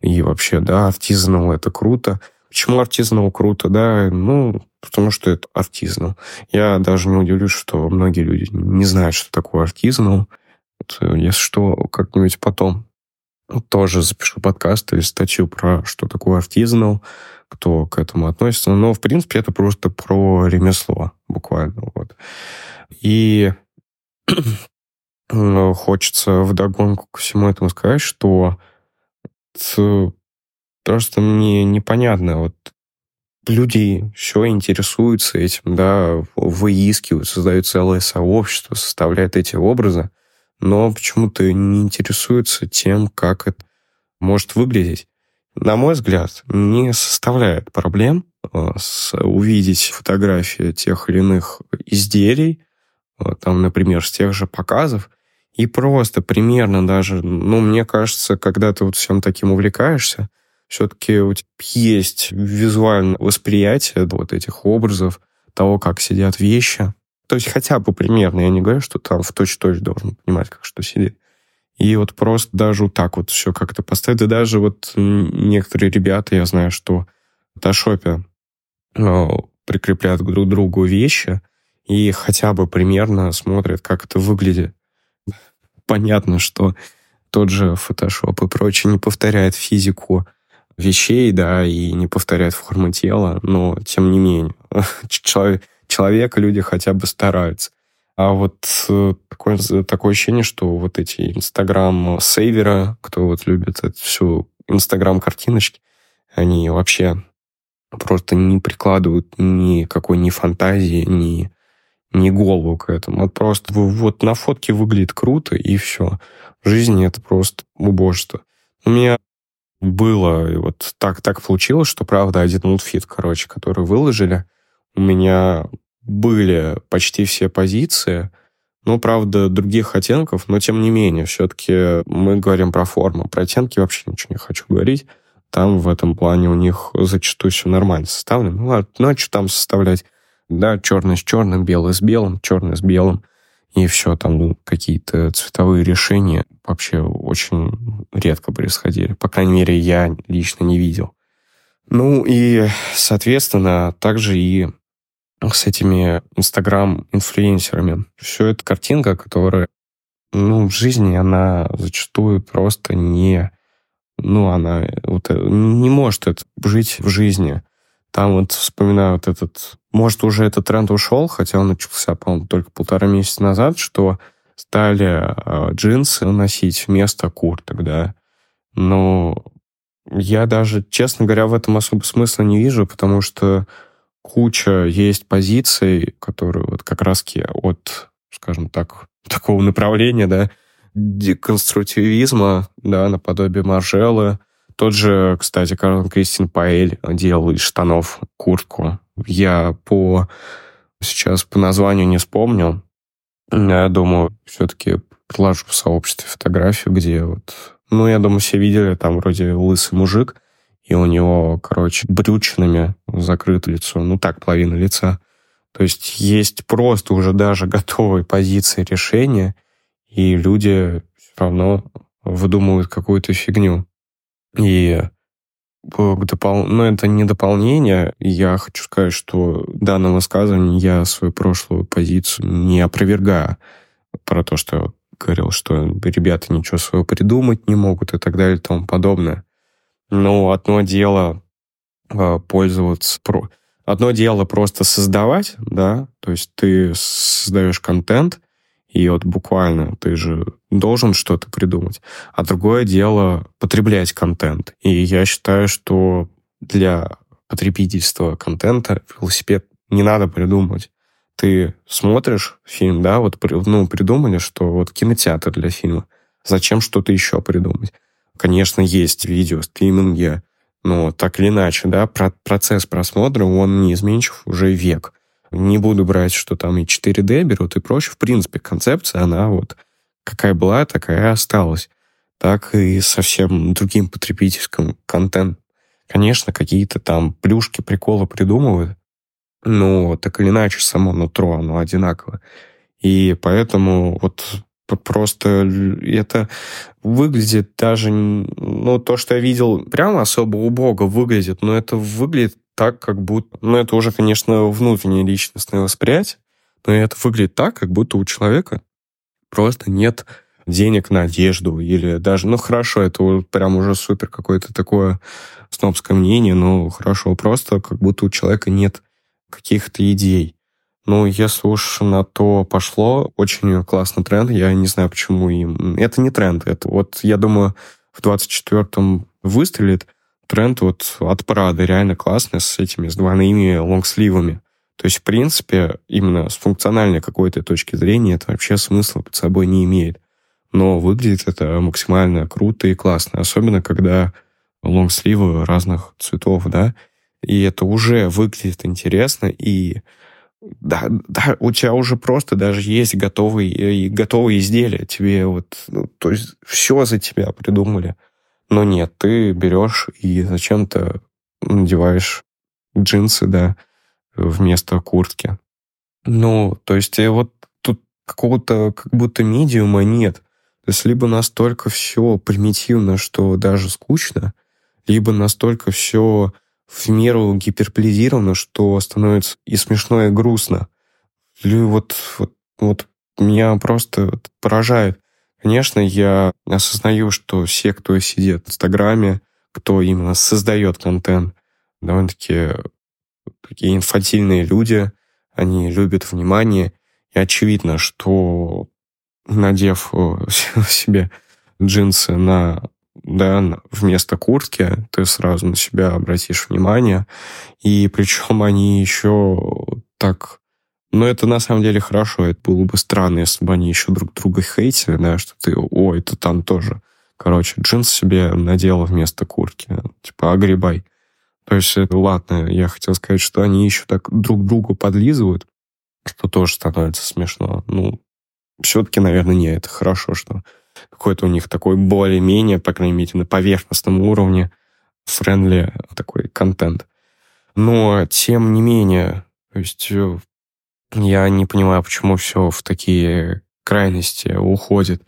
И вообще, да, артизанал это круто. Почему артизанал круто, да? Ну, потому что это артизанал. Я даже не удивлюсь, что многие люди не знают, что такое артизанал. Вот, если что, как-нибудь потом тоже запишу подкаст или статью про что такое артизанал, кто к этому относится. Но, в принципе, это просто про ремесло буквально. Вот. И <clears throat> хочется вдогонку ко всему этому сказать, что просто мне непонятно, вот люди все интересуются этим, да, выискивают, создают целое сообщество, составляют эти образы, но почему-то не интересуются тем, как это может выглядеть. На мой взгляд, не составляет проблем э, с, увидеть фотографии тех или иных изделий, э, там, например, с тех же показов, и просто примерно даже, ну, мне кажется, когда ты вот всем таким увлекаешься, все-таки у тебя есть визуальное восприятие вот этих образов, того, как сидят вещи. То есть хотя бы примерно, я не говорю, что там в точь-точь должен понимать, как что сидит. И вот просто даже вот так вот все как-то поставить. И даже вот некоторые ребята, я знаю, что в фотошопе э, прикрепляют друг к другу вещи и хотя бы примерно смотрят, как это выглядит. Понятно, что тот же Photoshop и прочее не повторяет физику вещей, да, и не повторяет форму тела, но тем не менее, <laughs> человек, человек люди хотя бы стараются. А вот э, такое, такое ощущение, что вот эти инстаграм-сейверы, кто вот любит это всю инстаграм-картиночки, они вообще просто не прикладывают никакой ни фантазии, ни, ни голову к этому. Вот просто вот на фотке выглядит круто, и все. В жизни это просто убожество. У меня было, и вот так, так получилось, что, правда, один мультфит, короче, который выложили, у меня были почти все позиции, ну, правда, других оттенков, но тем не менее, все-таки мы говорим про форму. Про оттенки вообще ничего не хочу говорить. Там в этом плане у них зачастую все нормально составлено. Ну, ладно, ну а что там составлять? Да, черный с черным, белый с белым, черный с белым и все, там какие-то цветовые решения вообще очень редко происходили. По крайней мере, я лично не видел. Ну и, соответственно, также и с этими инстаграм-инфлюенсерами. Все это картинка, которая, ну, в жизни она зачастую просто не... Ну, она вот, не может это жить в жизни. Там вот вспоминаю вот этот... Может, уже этот тренд ушел, хотя он начался, по-моему, только полтора месяца назад, что стали э, джинсы носить вместо курток, да. Но я даже, честно говоря, в этом особо смысла не вижу, потому что куча есть позиций, которые вот как раз от, скажем так, <laughs> такого направления, да, деконструктивизма, да, наподобие Маржелы, тот же, кстати, Карл Кристин Паэль делал из штанов куртку. Я по сейчас по названию не вспомню. Я думаю, все-таки приложу в сообществе фотографию, где вот... Ну, я думаю, все видели, там вроде лысый мужик, и у него, короче, брючинами закрыто лицо. Ну, так, половина лица. То есть есть просто уже даже <laughs> готовые позиции решения, и люди все равно выдумывают какую-то фигню. И допол... ну, это не дополнение. Я хочу сказать, что данным высказыванием я свою прошлую позицию не опровергаю про то, что говорил, что ребята ничего своего придумать не могут и так далее и тому подобное. Но одно дело э, пользоваться... Одно дело просто создавать, да, то есть ты создаешь контент, и вот буквально ты же должен что-то придумать. А другое дело потреблять контент. И я считаю, что для потребительства контента велосипед не надо придумывать. Ты смотришь фильм, да, вот ну, придумали, что вот кинотеатр для фильма. Зачем что-то еще придумать? Конечно, есть видео, стриминги, но так или иначе, да, процесс просмотра, он неизменчив уже век. Не буду брать, что там и 4D берут и прочее. В принципе, концепция, она вот какая была, такая и осталась. Так и совсем другим потребительским контент. Конечно, какие-то там плюшки, приколы придумывают, но так или иначе само нутро, оно одинаково. И поэтому вот просто это выглядит даже, ну, то, что я видел, прямо особо убого выглядит, но это выглядит так, как будто... Ну, это уже, конечно, внутреннее личностное восприятие, но это выглядит так, как будто у человека просто нет денег на одежду или даже, ну хорошо, это прям уже супер какое-то такое снобское мнение, но хорошо, просто как будто у человека нет каких-то идей. Ну, если уж на то пошло, очень классный тренд. Я не знаю, почему им... Это не тренд. Это вот, я думаю, в 24-м выстрелит тренд вот от Прады. Реально классный с этими, с двойными лонгсливами. То есть, в принципе, именно с функциональной какой-то точки зрения это вообще смысла под собой не имеет. Но выглядит это максимально круто и классно. Особенно, когда лонгсливы разных цветов, да, и это уже выглядит интересно, и да, да, у тебя уже просто даже есть готовые, готовые изделия, тебе вот, ну, то есть все за тебя придумали. Но нет, ты берешь и зачем-то надеваешь джинсы, да, вместо куртки. Ну, то есть э, вот тут какого-то как будто медиума нет. То есть либо настолько все примитивно, что даже скучно, либо настолько все в меру гиперплизировано, что становится и смешно, и грустно. Вот, вот, вот меня просто поражает. Конечно, я осознаю, что все, кто сидит в Инстаграме, кто именно создает контент, довольно-таки такие инфантильные люди, они любят внимание, и очевидно, что надев э, <laughs> себе джинсы на да, вместо куртки, ты сразу на себя обратишь внимание. И причем они еще так... Ну, это на самом деле хорошо. Это было бы странно, если бы они еще друг друга хейтили, да, что ты, ой, это там тоже. Короче, джинс себе надела вместо куртки. Типа, огребай. То есть, ладно, я хотел сказать, что они еще так друг другу подлизывают, что тоже становится смешно. Ну, все-таки, наверное, не, это хорошо, что какой-то у них такой более-менее, по крайней мере, на поверхностном уровне friendly такой контент. Но, тем не менее, то есть э, я не понимаю, почему все в такие крайности уходит.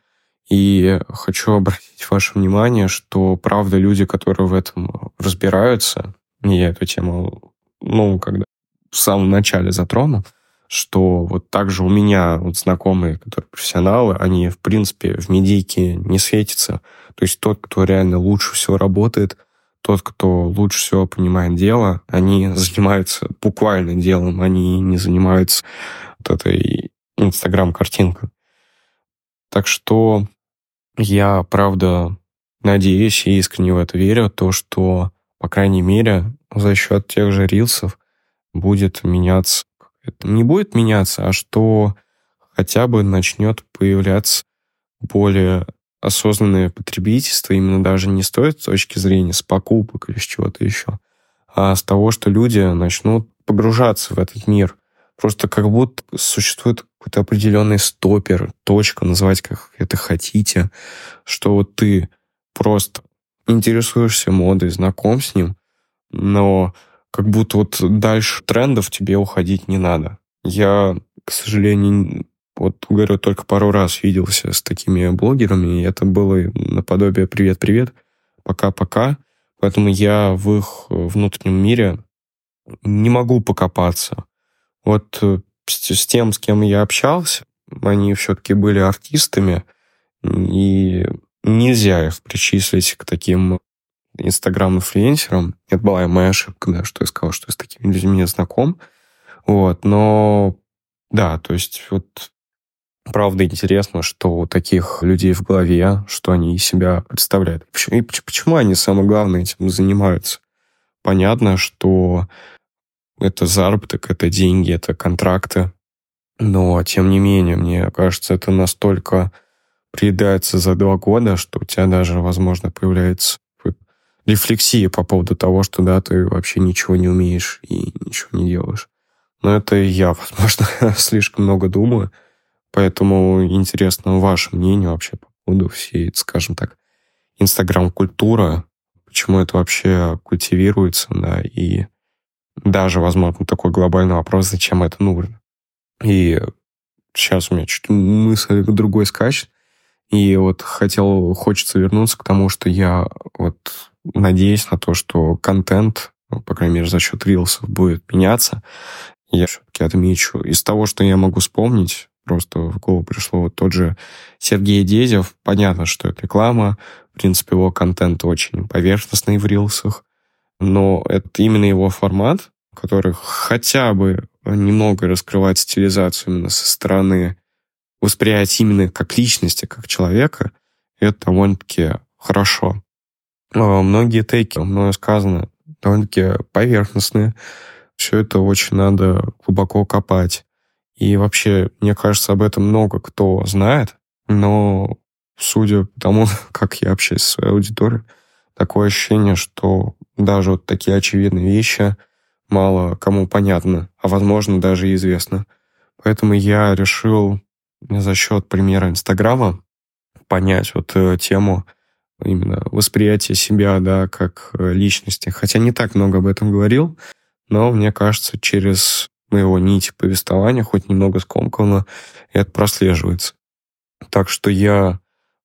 И хочу обратить ваше внимание, что, правда, люди, которые в этом разбираются, я эту тему, ну, когда в самом начале затронул, что вот также у меня вот знакомые, которые профессионалы, они, в принципе, в медийке не светятся. То есть тот, кто реально лучше всего работает, тот, кто лучше всего понимает дело, они занимаются буквально делом, они не занимаются вот этой инстаграм-картинкой. Так что я, правда, надеюсь и искренне в это верю, то, что, по крайней мере, за счет тех же рилсов будет меняться это не будет меняться, а что хотя бы начнет появляться более осознанное потребительство, именно даже не с той точки зрения с покупок или с чего-то еще, а с того, что люди начнут погружаться в этот мир. Просто как будто существует какой-то определенный стопер, точка, называть как это хотите, что вот ты просто интересуешься модой, знаком с ним, но как будто вот дальше трендов тебе уходить не надо. Я, к сожалению, вот, говорю, только пару раз виделся с такими блогерами, и это было наподобие «привет-привет», «пока-пока», поэтому я в их внутреннем мире не могу покопаться. Вот э, с тем, с кем я общался, они все-таки были артистами, и нельзя их причислить к таким инстаграм-инфлюенсером. Это была моя ошибка, да, что я сказал, что я с такими людьми не знаком. Вот, но да, то есть вот правда интересно, что у таких людей в голове, что они из себя представляют. И почему они, самое главное, этим занимаются? Понятно, что это заработок, это деньги, это контракты. Но, тем не менее, мне кажется, это настолько приедается за два года, что у тебя даже, возможно, появляется рефлексия по поводу того, что да, ты вообще ничего не умеешь и ничего не делаешь. Но это я, <laughs> возможно, слишком много думаю, поэтому интересно ваше мнение вообще по поводу всей, скажем так, инстаграм-культура, почему это вообще культивируется, да, и даже, возможно, такой глобальный вопрос, зачем это нужно. И сейчас у меня чуть мысль другой скачет, и вот хотел, хочется вернуться к тому, что я вот надеюсь на то, что контент, ну, по крайней мере, за счет рилсов будет меняться. Я все-таки отмечу. Из того, что я могу вспомнить, просто в голову пришло вот тот же Сергей Дезев. Понятно, что это реклама. В принципе, его контент очень поверхностный в рилсах. Но это именно его формат, который хотя бы немного раскрывает стилизацию именно со стороны восприятия именно как личности, как человека, это довольно-таки хорошо. А, многие тейки, мною сказано, довольно-таки поверхностные. Все это очень надо глубоко копать. И вообще, мне кажется, об этом много кто знает, но судя по тому, <laughs> как я общаюсь с своей аудиторией, такое ощущение, что даже вот такие очевидные вещи мало кому понятны, а возможно даже и известно. Поэтому я решил за счет примера Инстаграма понять вот э, тему именно восприятия себя, да, как э, личности. Хотя не так много об этом говорил, но мне кажется, через моего нити повествования, хоть немного скомканно, это прослеживается. Так что я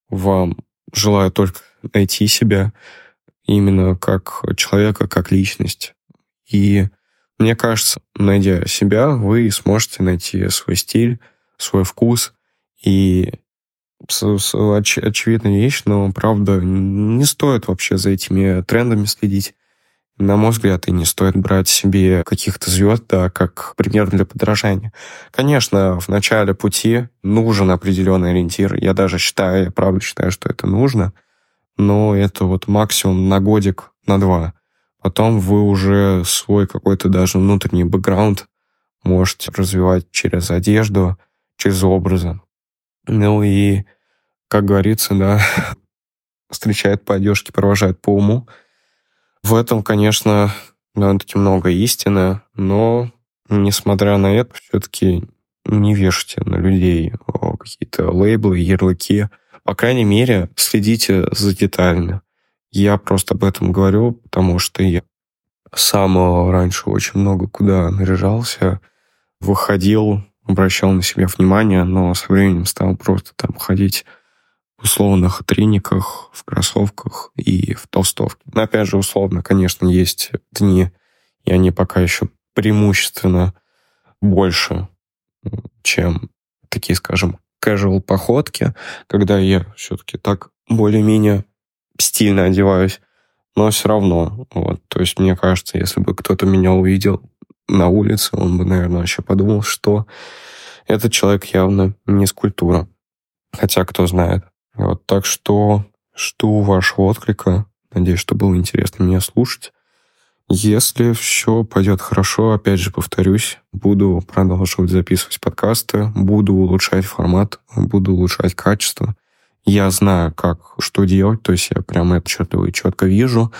вам желаю только найти себя именно как человека, как личность. И мне кажется, найдя себя, вы сможете найти свой стиль, свой вкус. И оч, очевидная вещь, но, правда, не стоит вообще за этими трендами следить. На мой взгляд, и не стоит брать себе каких-то звезд, да, как пример для подражания. Конечно, в начале пути нужен определенный ориентир. Я даже считаю, я правда считаю, что это нужно. Но это вот максимум на годик, на два. Потом вы уже свой какой-то даже внутренний бэкграунд можете развивать через одежду, через образы. Ну и, как говорится, да, <laughs> встречает по одежке, провожает по уму. В этом, конечно, довольно-таки много истины, но, несмотря на это, все-таки не вешайте на людей какие-то лейблы, ярлыки. По крайней мере, следите за деталями. Я просто об этом говорю, потому что я сам раньше очень много куда наряжался, выходил, обращал на себя внимание, но со временем стал просто там ходить условных трениках, в кроссовках и в толстовке. Но опять же, условно, конечно, есть дни, и они пока еще преимущественно больше, чем такие, скажем, casual походки, когда я все-таки так более-менее стильно одеваюсь, но все равно. Вот. То есть, мне кажется, если бы кто-то меня увидел на улице, он бы, наверное, еще подумал, что этот человек явно не с культуры. Хотя, кто знает. Вот, так что жду вашего отклика. Надеюсь, что было интересно меня слушать. Если все пойдет хорошо, опять же повторюсь, буду продолжать записывать подкасты, буду улучшать формат, буду улучшать качество. Я знаю, как, что делать, то есть я прямо это четко, четко вижу.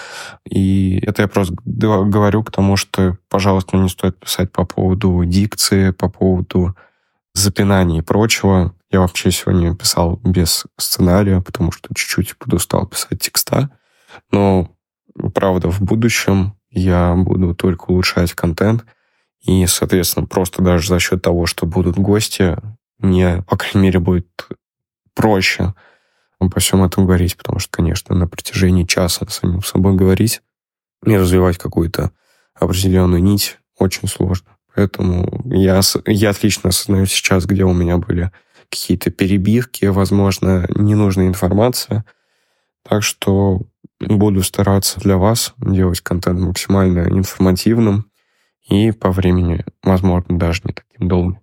И это я просто говорю к тому, что, пожалуйста, не стоит писать по поводу дикции, по поводу запинаний и прочего. Я вообще сегодня писал без сценария, потому что чуть-чуть подустал писать текста. Но, правда, в будущем я буду только улучшать контент. И, соответственно, просто даже за счет того, что будут гости, мне, по крайней мере, будет проще обо всем этом говорить, потому что, конечно, на протяжении часа с самим собой говорить и развивать какую-то определенную нить очень сложно. Поэтому я, я отлично осознаю сейчас, где у меня были какие-то перебивки, возможно, ненужная информация. Так что буду стараться для вас делать контент максимально информативным и по времени, возможно, даже не таким долгим.